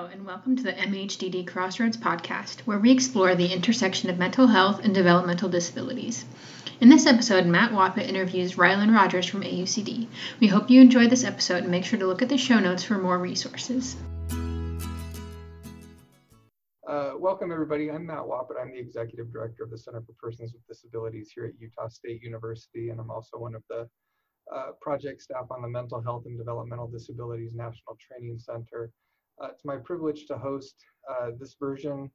Hello, and welcome to the MHDD Crossroads podcast, where we explore the intersection of mental health and developmental disabilities. In this episode, Matt Wappett interviews Rylin Rodgers from AUCD. We hope you enjoyed this episode and make sure to look at the show notes for more resources. Uh, welcome, everybody. I'm Matt Wappett. I'm the Executive Director of the Center for Persons with Disabilities here at Utah State University, and I'm also one of the uh, project staff on the Mental Health and Developmental Disabilities National Training Center. Uh, it's my privilege to host uh, this version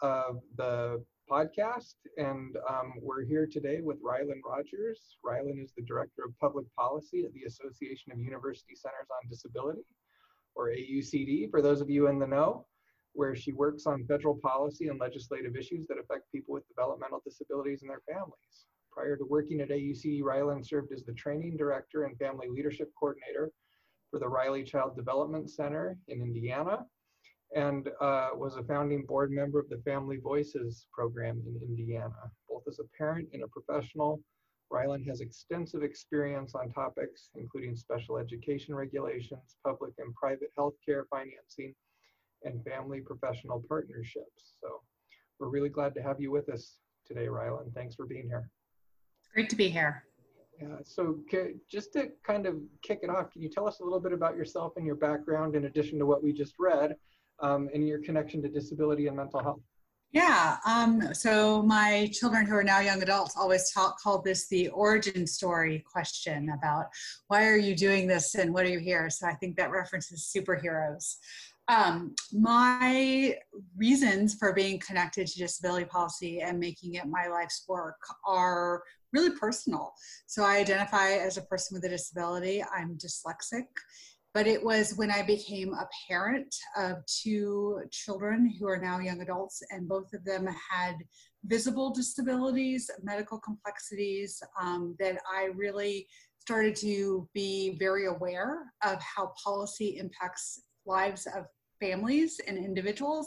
of the podcast, and um, we're here today with Rylin Rodgers. Rylin is the Director of Public Policy at the Association of University Centers on Disability, or AUCD, for those of you in the know, where she works on federal policy and legislative issues that affect people with developmental disabilities and their families. Prior to working at AUCD, Rylin served as the training director and family leadership coordinator for the Riley Child Development Center in Indiana and uh, was a founding board member of the Family Voices program in Indiana. Both as a parent and a professional, Rylin has extensive experience on topics including special education regulations, public and private healthcare financing, and family professional partnerships. So we're really glad to have you with us today, Rylin. Thanks for being here. Great to be here. Yeah, so just to kind of kick it off, can you tell us a little bit about yourself and your background in addition to what we just read um, and your connection to disability and mental health? Yeah, um, so my children who are now young adults always talk, call this the origin story question about why are you doing this and what are you here? So I think that references superheroes. Um, my reasons for being connected to disability policy and making it my life's work are really personal. So I identify as a person with a disability. I'm dyslexic, but it was when I became a parent of two children who are now young adults, and both of them had visible disabilities, medical complexities, um, that I really started to be very aware of how policy impacts lives of families and individuals,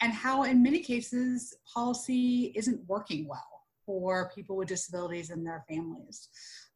and how, in many cases, policy isn't working well for people with disabilities and their families.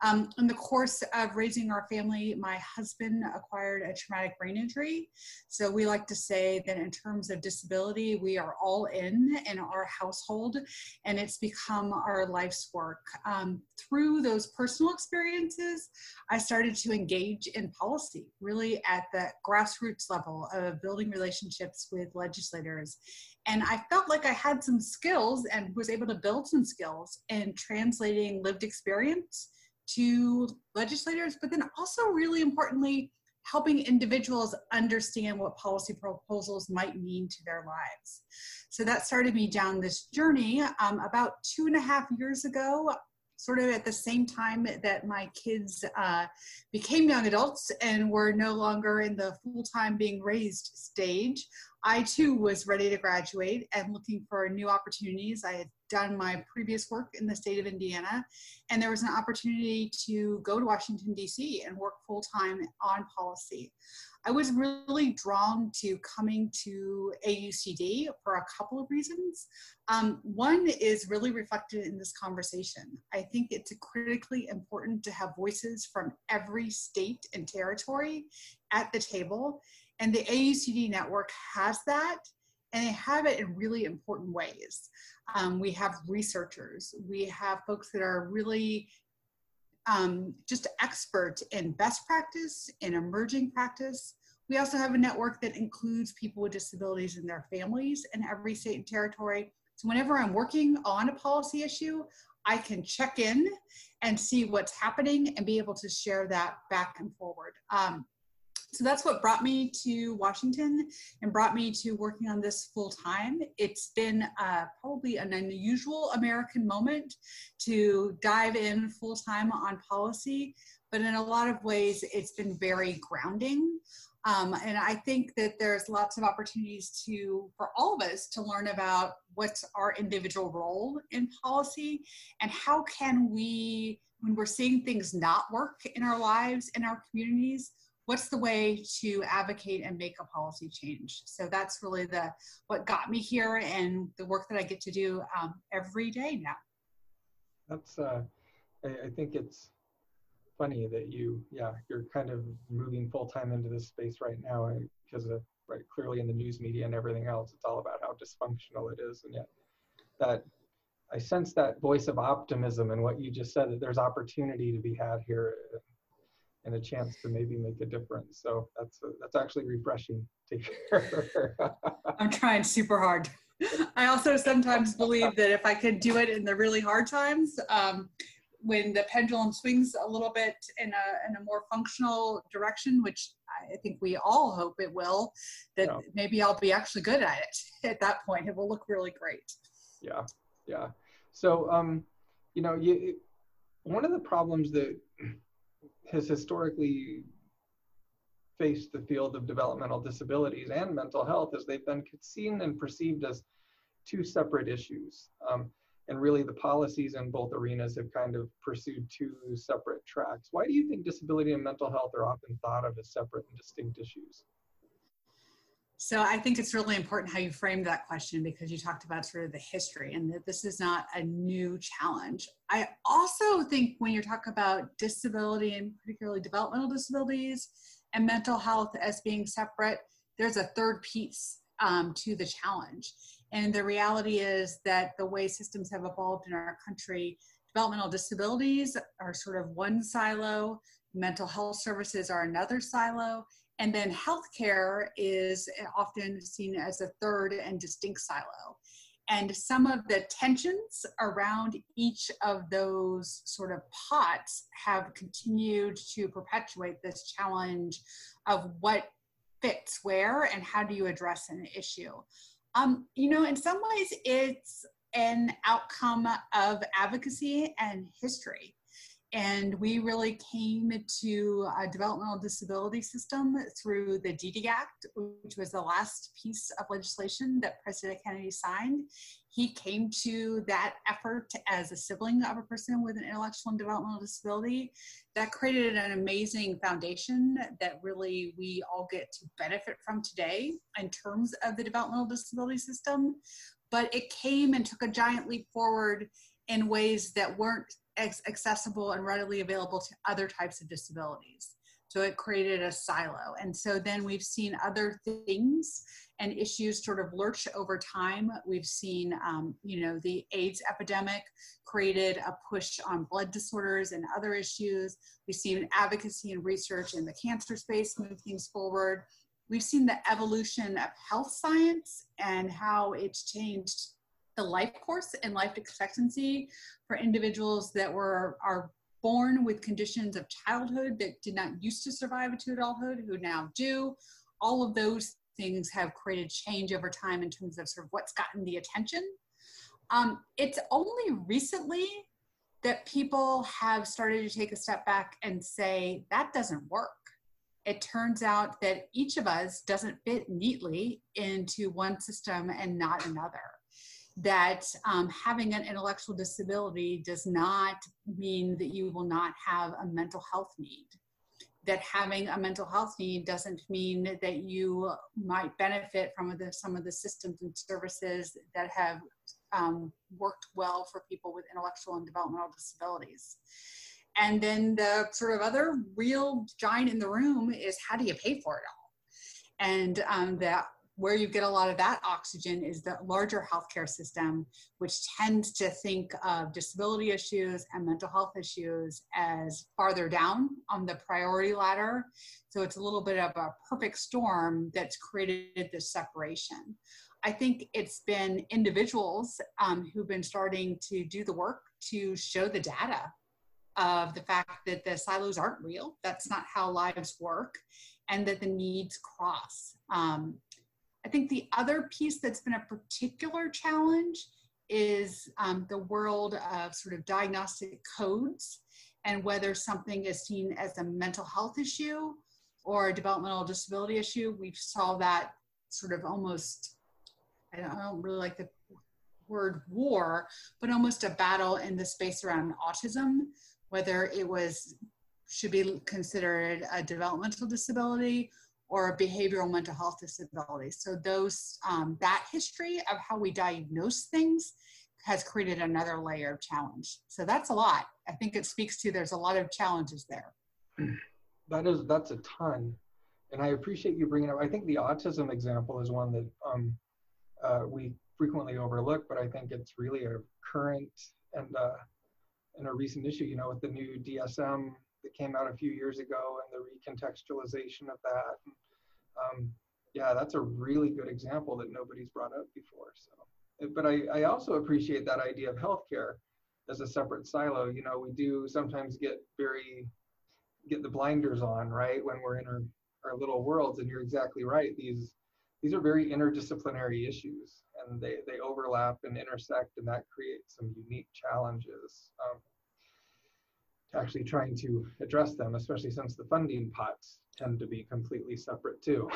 Um, in the course of raising our family, my husband acquired a traumatic brain injury. So we like to say that in terms of disability, we are all in in our household, and it's become our life's work. Um, through those personal experiences, I started to engage in policy, really at the grassroots level of building relationships with legislators and I felt like I had some skills and was able to build some skills in translating lived experience to legislators, but then also, really importantly, helping individuals understand what policy proposals might mean to their lives. So that started me down this journey. Um, about two and a half years ago, sort of at the same time that my kids uh, became young adults and were no longer in the full time being raised stage, I too was ready to graduate and looking for new opportunities. I had done my previous work in the state of Indiana, and there was an opportunity to go to Washington, D.C. and work full time on policy. I was really drawn to coming to AUCD for a couple of reasons. Um, one is really reflected in this conversation. I think it's critically important to have voices from every state and territory at the table and the AUCD network has that, and they have it in really important ways. Um, we have researchers, we have folks that are really um, just expert in best practice, in emerging practice. We also have a network that includes people with disabilities and their families in every state and territory. So whenever I'm working on a policy issue, I can check in and see what's happening and be able to share that back and forward. Um, so that's what brought me to Washington and brought me to working on this full time. It's been uh, probably an unusual American moment to dive in full time on policy, but in a lot of ways, it's been very grounding. Um, and I think that there's lots of opportunities to, for all of us, to learn about what's our individual role in policy and how can we, when we're seeing things not work in our lives, in our communities, what's the way to advocate and make a policy change so that's really the what got me here and the work that i get to do um, every day now that's uh, I, I, think it's funny that you yeah you're kind of moving full-time into this space right now because of right? Clearly in the news media and everything else, it's all about how dysfunctional it is. And yet that I sense that voice of optimism and what you just said, that there's opportunity to be had here and a chance to maybe make a difference. So that's a, that's actually refreshing to hear. I'm trying super hard. I also sometimes believe that if I could do it in the really hard times, um, when the pendulum swings a little bit in a, in a more functional direction, which I think we all hope it will, that yeah. maybe I'll be actually good at it at that point. It will look really great. Yeah, yeah. So, um, you know, you, one of the problems that has historically faced the field of developmental disabilities and mental health as they've been seen and perceived as two separate issues. Um, and really the policies in both arenas have kind of pursued two separate tracks. Why do you think disability and mental health are often thought of as separate and distinct issues? So I think it's really important how you framed that question because you talked about sort of the history and that this is not a new challenge. I also think when you talk about disability and particularly developmental disabilities and mental health as being separate, there's a third piece um, to the challenge. And the reality is that the way systems have evolved in our country, developmental disabilities are sort of one silo, mental health services are another silo, and then healthcare is often seen as a third and distinct silo. And some of the tensions around each of those sort of pots have continued to perpetuate this challenge of what fits where and how do you address an issue. Um, you know, in some ways, it's an outcome of advocacy and history. And we really came to a developmental disability system through the DD Act, which was the last piece of legislation that President Kennedy signed. He came to that effort as a sibling of a person with an intellectual and developmental disability. That created an amazing foundation that really we all get to benefit from today in terms of the developmental disability system. But it came and took a giant leap forward in ways that weren't accessible and readily available to other types of disabilities. So it created a silo. And so then we've seen other things and issues sort of lurch over time. We've seen, um, you know, the AIDS epidemic created a push on blood disorders and other issues. We've seen advocacy and research in the cancer space move things forward. We've seen the evolution of health science and how it's changed the life course and life expectancy for individuals that were are born with conditions of childhood that did not used to survive to adulthood who now do. All of those things have created change over time in terms of sort of what's gotten the attention. Um, it's only recently that people have started to take a step back and say that doesn't work. It turns out that each of us doesn't fit neatly into one system and not another that um, having an intellectual disability does not mean that you will not have a mental health need. That having a mental health need doesn't mean that you might benefit from the, some of the systems and services that have um, worked well for people with intellectual and developmental disabilities. And then the sort of other real giant in the room is how do you pay for it all? And um, that where you get a lot of that oxygen is the larger healthcare system, which tends to think of disability issues and mental health issues as farther down on the priority ladder. So it's a little bit of a perfect storm that's created this separation. I think it's been individuals um, who've been starting to do the work to show the data of the fact that the silos aren't real. That's not how lives work, and that the needs cross. Um, I think the other piece that's been a particular challenge is um, the world of sort of diagnostic codes and whether something is seen as a mental health issue or a developmental disability issue. We saw that sort of almost, I don't, I don't really like the word war, but almost a battle in the space around autism, whether it was should be considered a developmental disability or behavioral mental health disabilities. So those um, that history of how we diagnose things has created another layer of challenge. So that's a lot. I think it speaks to there's a lot of challenges there. That is that's a ton. and I appreciate you bringing up. I think the autism example is one that um, uh, we frequently overlook, but I think it's really a current and uh, and a recent issue. You know, with the new DSM that came out a few years ago and the recontextualization of that. And, um, yeah, that's a really good example that nobody's brought up before. So, but I, I also appreciate that idea of healthcare as a separate silo. You know, we do sometimes get very get the blinders on, right, when we're in our, our little worlds. And you're exactly right. These these are very interdisciplinary issues, and they they overlap and intersect, and that creates some unique challenges. Um, actually trying to address them, especially since the funding pots tend to be completely separate too.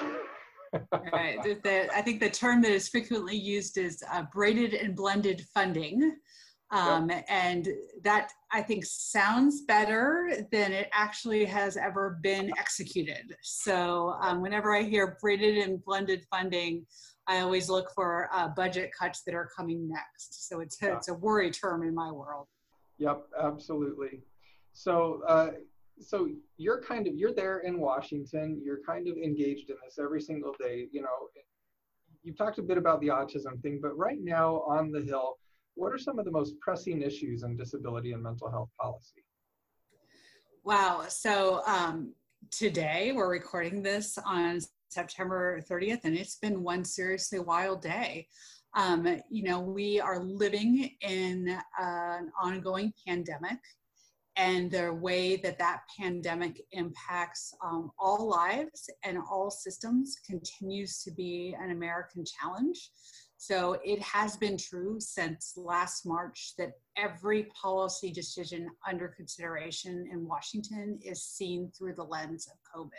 right. The, the, I think the term that is frequently used is uh, braided and blended funding. Um, yep. And that I think sounds better than it actually has ever been executed. So um, whenever I hear braided and blended funding, I always look for uh, budget cuts that are coming next. So it's, yeah. it's a worry term in my world. Yep, absolutely. So uh, so you're kind of you're there in Washington. You're kind of engaged in this every single day. You know, you've talked a bit about the autism thing, but right now on the Hill, what are some of the most pressing issues in disability and mental health policy? Wow. So um, today we're recording this on September 30th, and it's been one seriously wild day. Um, you know, we are living in uh, an ongoing pandemic and the way that that pandemic impacts um, all lives and all systems continues to be an American challenge. So it has been true since last March that every policy decision under consideration in Washington is seen through the lens of COVID.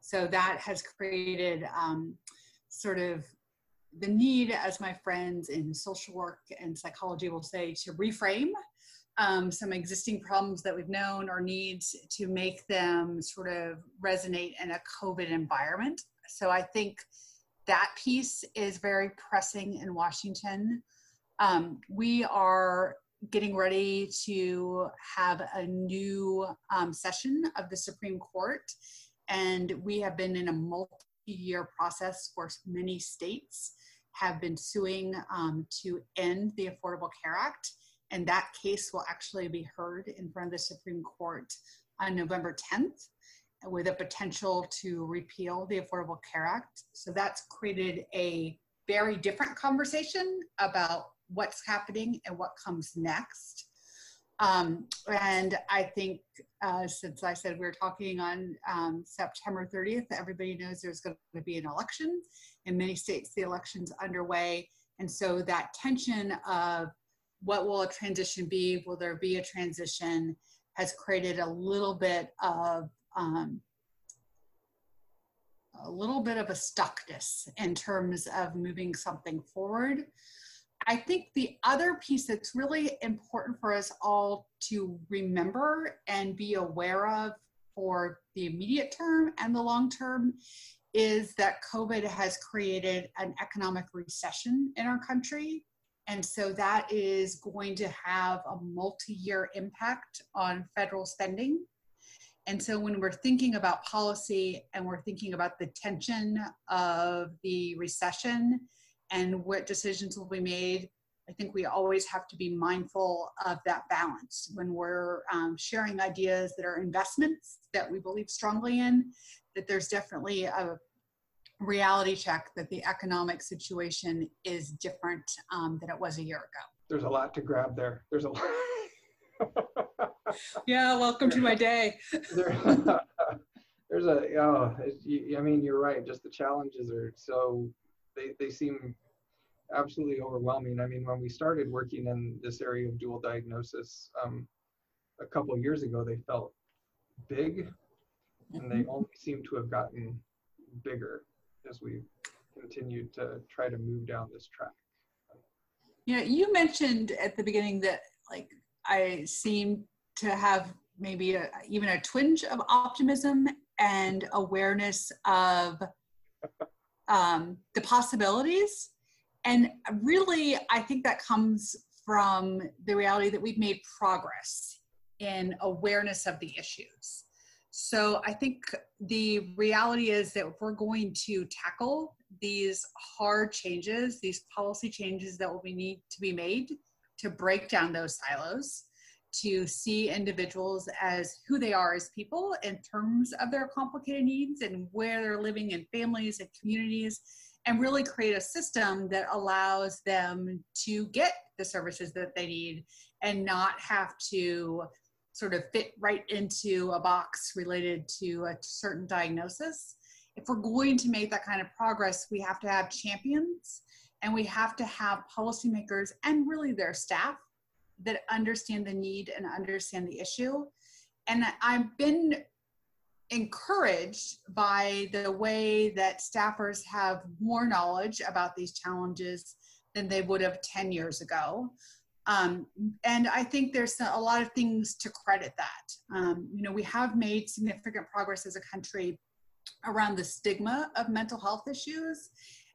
So that has created um, sort of the need, as my friends in social work and psychology will say, to reframe um, some existing problems that we've known or needs to make them sort of resonate in a COVID environment. So I think that piece is very pressing in Washington. Um, we are getting ready to have a new um, session of the Supreme Court, and we have been in a multi year process where many states have been suing um, to end the Affordable Care Act and that case will actually be heard in front of the Supreme Court on November 10th with a potential to repeal the Affordable Care Act. So that's created a very different conversation about what's happening and what comes next. Um, and I think uh, since I said we are talking on um, September 30th, everybody knows there's going to be an election. In many states, the election's underway. And so that tension of what will a transition be? Will there be a transition? Has created a little bit of um, a little bit of a stuckness in terms of moving something forward. I think the other piece that's really important for us all to remember and be aware of for the immediate term and the long term is that COVID has created an economic recession in our country. And so that is going to have a multi year impact on federal spending. And so when we're thinking about policy and we're thinking about the tension of the recession and what decisions will be made, I think we always have to be mindful of that balance when we're um, sharing ideas that are investments that we believe strongly in, that there's definitely a reality check that the economic situation is different um, than it was a year ago. There's a lot to grab there. There's a lot. yeah, welcome to my day. there, there's a, oh, I mean, you're right. Just the challenges are so, they, they seem absolutely overwhelming. I mean, when we started working in this area of dual diagnosis um, a couple years ago, they felt big and they mm-hmm. only seem to have gotten bigger as we continue to try to move down this track. Know, you mentioned at the beginning that like I seem to have maybe a, even a twinge of optimism and awareness of um, the possibilities. And really, I think that comes from the reality that we've made progress in awareness of the issues. So I think the reality is that if we're going to tackle these hard changes, these policy changes that will be need to be made to break down those silos, to see individuals as who they are as people in terms of their complicated needs and where they're living in families and communities, and really create a system that allows them to get the services that they need and not have to sort of fit right into a box related to a certain diagnosis. If we're going to make that kind of progress, we have to have champions and we have to have policymakers and really their staff that understand the need and understand the issue. And I've been encouraged by the way that staffers have more knowledge about these challenges than they would have 10 years ago. Um, and I think there's a lot of things to credit that. Um, you know, we have made significant progress as a country around the stigma of mental health issues.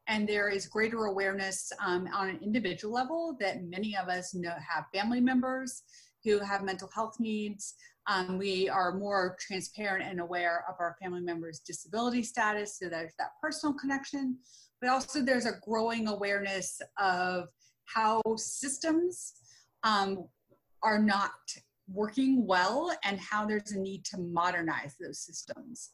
And there is greater awareness um, on an individual level that many of us know have family members who have mental health needs. Um, we are more transparent and aware of our family members' disability status, so there's that personal connection. But also, there's a growing awareness of how systems um, are not working well and how there's a need to modernize those systems.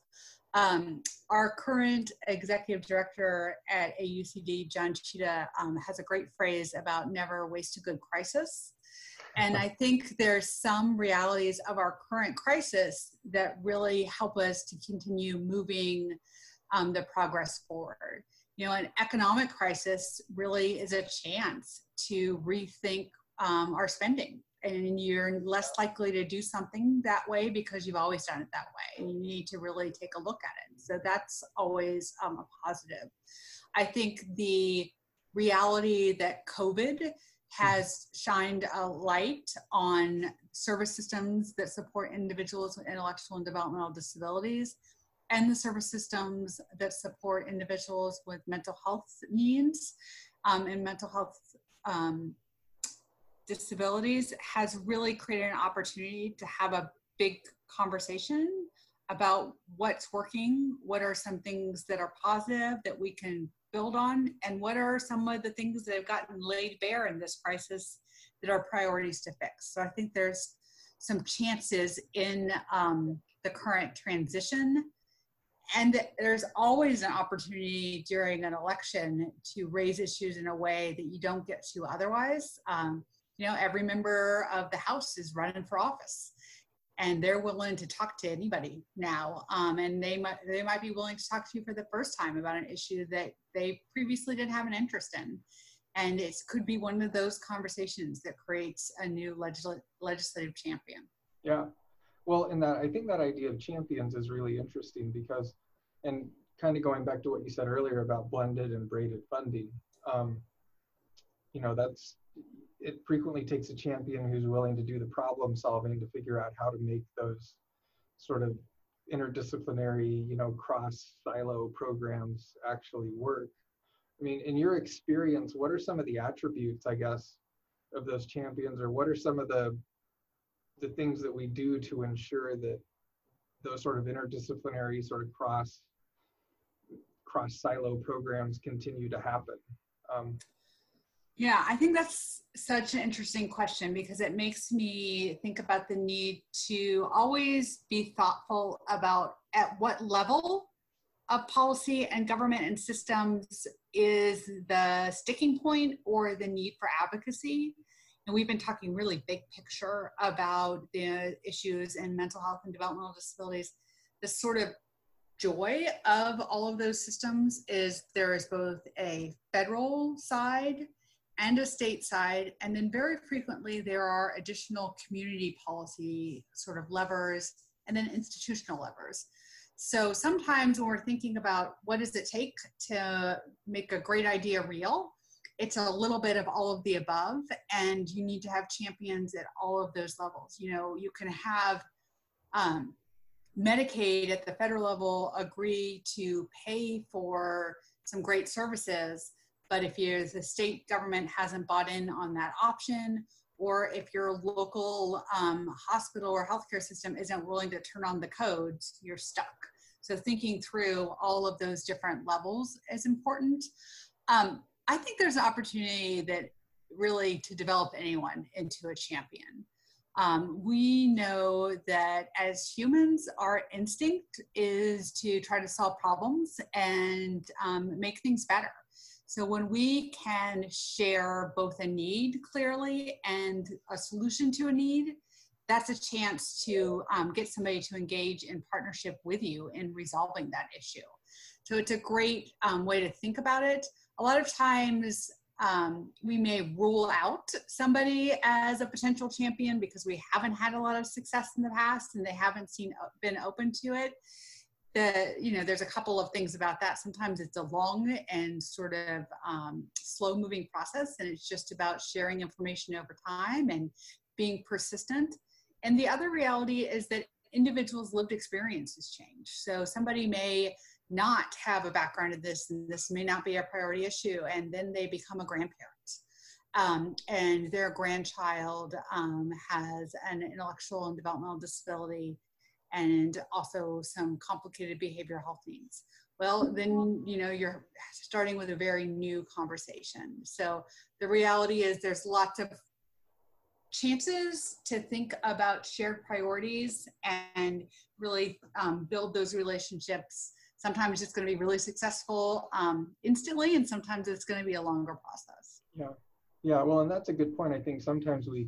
Um, our current executive director at AUCD, John Tschida, um, has a great phrase about never waste a good crisis. And I think there's some realities of our current crisis that really help us to continue moving um, the progress forward. You know, an economic crisis really is a chance to rethink um, our spending. And you're less likely to do something that way because you've always done it that way. And you need to really take a look at it. So that's always um, a positive. I think the reality that COVID has shined a light on service systems that support individuals with intellectual and developmental disabilities and the service systems that support individuals with mental health needs um, and mental health um, disabilities has really created an opportunity to have a big conversation about what's working, what are some things that are positive that we can build on, and what are some of the things that have gotten laid bare in this crisis that are priorities to fix. So I think there's some chances in um, the current transition. And there's always an opportunity during an election to raise issues in a way that you don't get to otherwise. Um, you know, every member of the House is running for office and they're willing to talk to anybody now. Um, and they might, they might be willing to talk to you for the first time about an issue that they previously didn't have an interest in. And it could be one of those conversations that creates a new legisl- legislative champion. Yeah. Well, in that, I think that idea of champions is really interesting because, and kind of going back to what you said earlier about blended and braided funding, um, you know, that's it frequently takes a champion who's willing to do the problem solving to figure out how to make those sort of interdisciplinary, you know, cross silo programs actually work. I mean, in your experience, what are some of the attributes, I guess, of those champions, or what are some of the the things that we do to ensure that those sort of interdisciplinary, sort of cross cross silo programs continue to happen? Um, yeah, I think that's such an interesting question because it makes me think about the need to always be thoughtful about at what level of policy and government and systems is the sticking point or the need for advocacy. And we've been talking really big picture about the issues in mental health and developmental disabilities. The sort of joy of all of those systems is there is both a federal side and a state side. And then very frequently there are additional community policy sort of levers and then institutional levers. So sometimes when we're thinking about what does it take to make a great idea real, it's a little bit of all of the above and you need to have champions at all of those levels. You know, you can have um, Medicaid at the federal level agree to pay for some great services, but if you, the state government hasn't bought in on that option, or if your local um, hospital or healthcare system isn't willing to turn on the codes, you're stuck. So thinking through all of those different levels is important. Um, I think there's an opportunity that really to develop anyone into a champion. Um, we know that as humans, our instinct is to try to solve problems and um, make things better. So when we can share both a need clearly and a solution to a need, that's a chance to um, get somebody to engage in partnership with you in resolving that issue. So it's a great um, way to think about it. A lot of times um, we may rule out somebody as a potential champion because we haven't had a lot of success in the past and they haven't seen uh, been open to it. You know there's a couple of things about that. Sometimes it's a long and sort of um, slow moving process and it's just about sharing information over time and being persistent. And the other reality is that individuals lived experiences change. So somebody may not have a background in this and this may not be a priority issue and then they become a grandparent. Um, and their grandchild um, has an intellectual and developmental disability and also some complicated behavioral health needs. Well then you know you're starting with a very new conversation. So the reality is there's lots of chances to think about shared priorities and really um, build those relationships sometimes it's going to be really successful um, instantly and sometimes it's going to be a longer process. Yeah. Yeah well and that's a good point. I think sometimes we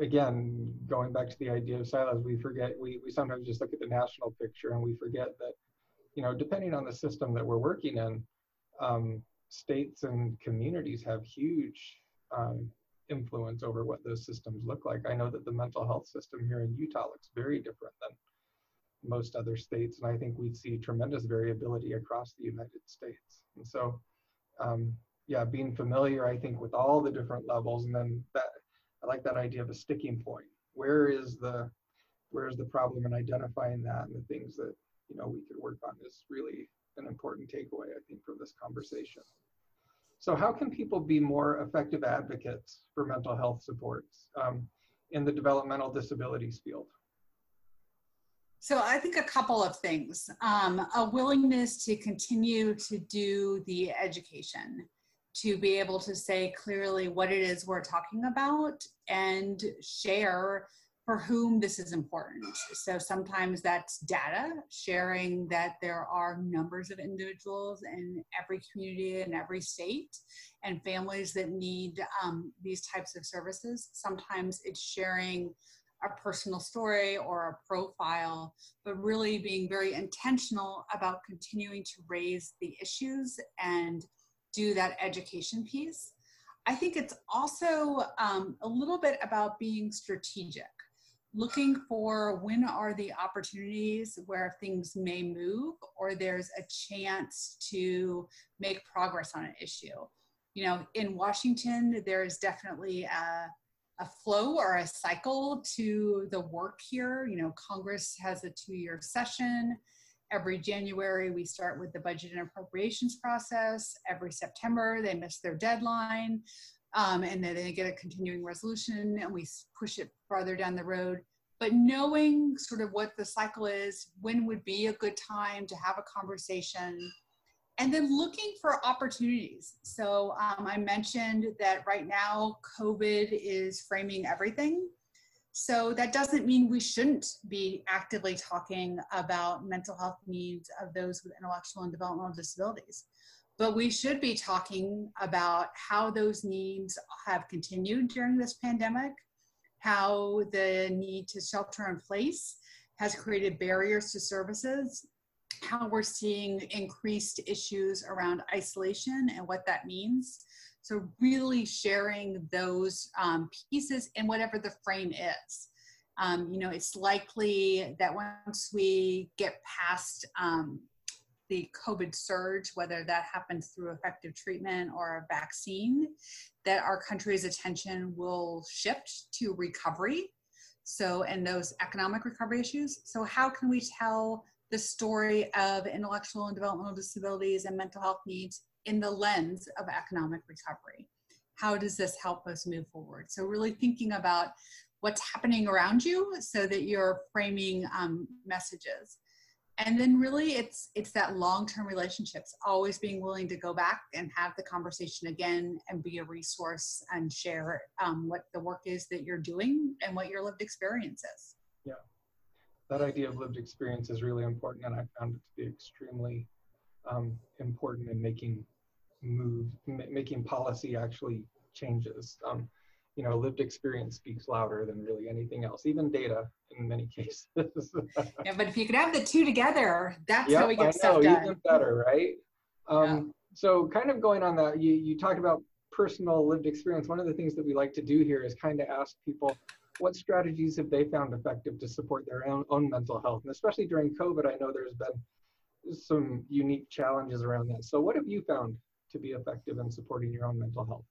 again going back to the idea of silos we forget we, we sometimes just look at the national picture and we forget that you know depending on the system that we're working in um, states and communities have huge um, influence over what those systems look like. I know that the mental health system here in utah looks very different than most other states. And I think we'd see tremendous variability across the United States. And so, um, yeah, being familiar, I think, with all the different levels, and then that I like that idea of a sticking point. Where is the where is the problem and identifying that and the things that you know we could work on is really an important takeaway, I think, from this conversation. So, how can people be more effective advocates for mental health supports um, in the developmental disabilities field? So I think a couple of things. Um, a willingness to continue to do the education, to be able to say clearly what it is we're talking about and share for whom this is important. So sometimes that's data, sharing that there are numbers of individuals in every community in every state and families that need um, these types of services. Sometimes it's sharing a personal story or a profile, but really being very intentional about continuing to raise the issues and do that education piece. I think it's also um, a little bit about being strategic, looking for when are the opportunities where things may move or there's a chance to make progress on an issue. You know, in Washington, there is definitely a a flow or a cycle to the work here. You know, Congress has a two year session. Every January, we start with the budget and appropriations process. Every September, they miss their deadline. Um, and then they get a continuing resolution and we push it farther down the road. But knowing sort of what the cycle is, when would be a good time to have a conversation, and then looking for opportunities. So um, I mentioned that right now COVID is framing everything. So that doesn't mean we shouldn't be actively talking about mental health needs of those with intellectual and developmental disabilities. But we should be talking about how those needs have continued during this pandemic, how the need to shelter in place has created barriers to services, how we're seeing increased issues around isolation and what that means. So, really sharing those um, pieces in whatever the frame is. Um, you know, it's likely that once we get past um, the COVID surge, whether that happens through effective treatment or a vaccine, that our country's attention will shift to recovery. So, and those economic recovery issues. So, how can we tell the story of intellectual and developmental disabilities and mental health needs in the lens of economic recovery. how does this help us move forward? So really thinking about what's happening around you so that you're framing um, messages and then really it's it's that long-term relationships always being willing to go back and have the conversation again and be a resource and share um, what the work is that you're doing and what your lived experience is yeah that idea of lived experience is really important and i found it to be extremely um, important in making move making policy actually changes um, you know, lived experience speaks louder than really anything else, even data in many cases. yeah, but if you could have the two together, that's yep, how we get I know, stuff done. Even better, right? Um, yeah. So, kind of going on that, you you talk about personal lived experience. One of the things that we like to do here is kind of ask people what strategies have they found effective to support their own, own mental health, and especially during COVID, I know there's been some unique challenges around that. So, what have you found to be effective in supporting your own mental health?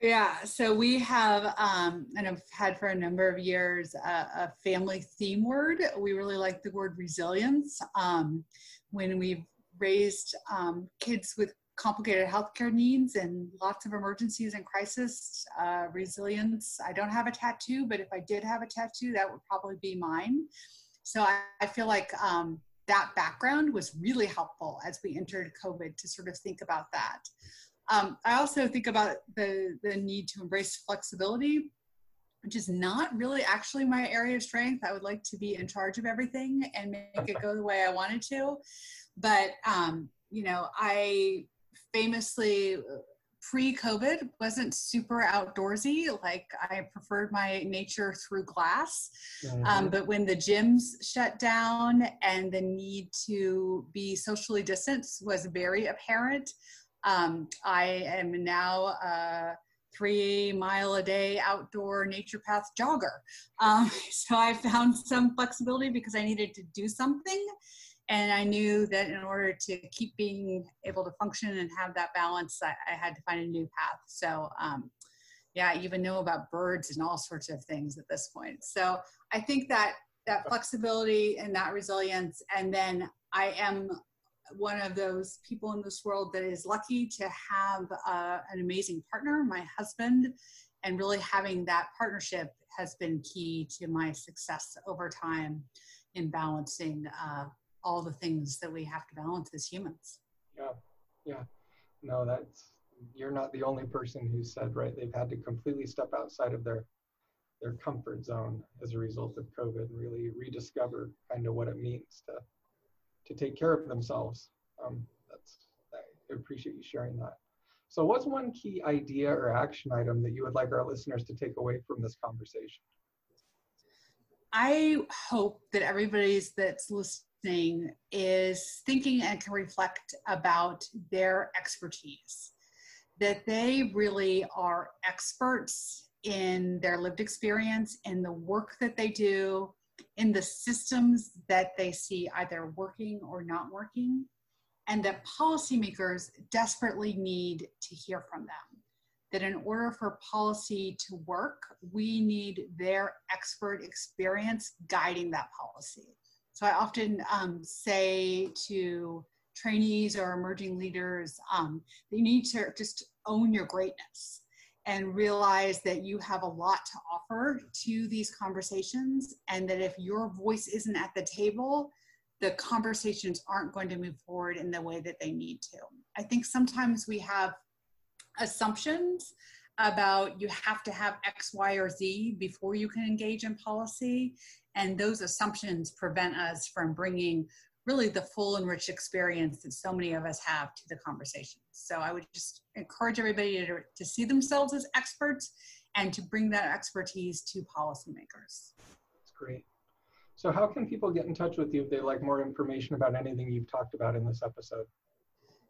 Yeah, so we have, um, and I've had for a number of years, uh, a family theme word. We really like the word resilience. Um, when we've raised um, kids with complicated healthcare needs and lots of emergencies and crisis, uh, resilience. I don't have a tattoo, but if I did have a tattoo, that would probably be mine. So I, I feel like um, that background was really helpful as we entered COVID to sort of think about that. Um, I also think about the, the need to embrace flexibility, which is not really actually my area of strength. I would like to be in charge of everything and make it go the way I wanted to. But, um, you know, I famously pre-COVID wasn't super outdoorsy. Like I preferred my nature through glass. Mm-hmm. Um, but when the gyms shut down and the need to be socially distanced was very apparent, um, I am now a three mile a day outdoor nature path jogger. Um, so I found some flexibility because I needed to do something. And I knew that in order to keep being able to function and have that balance, I, I had to find a new path. So, um, yeah, I even know about birds and all sorts of things at this point. So I think that that flexibility and that resilience, and then I am one of those people in this world that is lucky to have uh, an amazing partner, my husband, and really having that partnership has been key to my success over time in balancing uh, all the things that we have to balance as humans. Yeah, yeah. No, that's you're not the only person who said right. They've had to completely step outside of their their comfort zone as a result of COVID and really rediscover kind of what it means to to take care of themselves. Um, that's I appreciate you sharing that. So, what's one key idea or action item that you would like our listeners to take away from this conversation? I hope that everybody's that's listening is thinking and can reflect about their expertise, that they really are experts in their lived experience, in the work that they do, in the systems that they see either working or not working, and that policymakers desperately need to hear from them. That in order for policy to work, we need their expert experience guiding that policy. So I often um, say to trainees or emerging leaders, um, you need to just own your greatness and realize that you have a lot to offer to these conversations and that if your voice isn't at the table the conversations aren't going to move forward in the way that they need to. I think sometimes we have assumptions about you have to have x y or z before you can engage in policy and those assumptions prevent us from bringing really the full and rich experience that so many of us have to the conversation. So I would just encourage everybody to, to see themselves as experts and to bring that expertise to policymakers. That's great. So how can people get in touch with you if they like more information about anything you've talked about in this episode?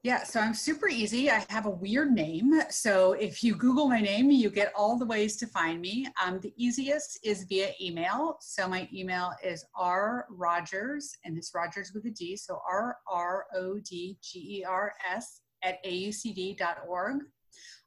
Yeah, so I'm super easy. I have a weird name. So if you Google my name, you get all the ways to find me. Um, the easiest is via email. So my email is r rogers, and it's Rogers with a D. So R R O D G E R S at aucd.org.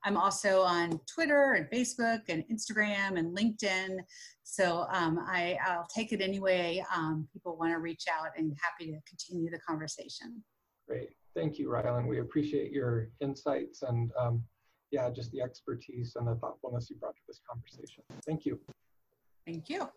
I'm also on Twitter and Facebook and Instagram and LinkedIn. So um, I, will take it anyway um, people want to reach out and happy to continue the conversation. Great. Thank you, Rylin. We appreciate your insights and um, yeah, just the expertise and the thoughtfulness you brought to this conversation. Thank you. Thank you.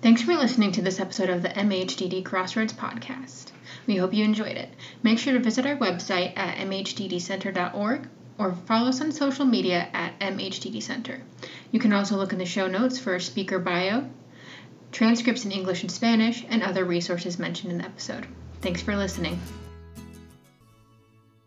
Thanks for listening to this episode of the MHDD Crossroads podcast. We hope you enjoyed it. Make sure to visit our website at mhddcenter.org or follow us on social media at mhddcenter. You can also look in the show notes for a speaker bio, transcripts in English and Spanish, and other resources mentioned in the episode. Thanks for listening.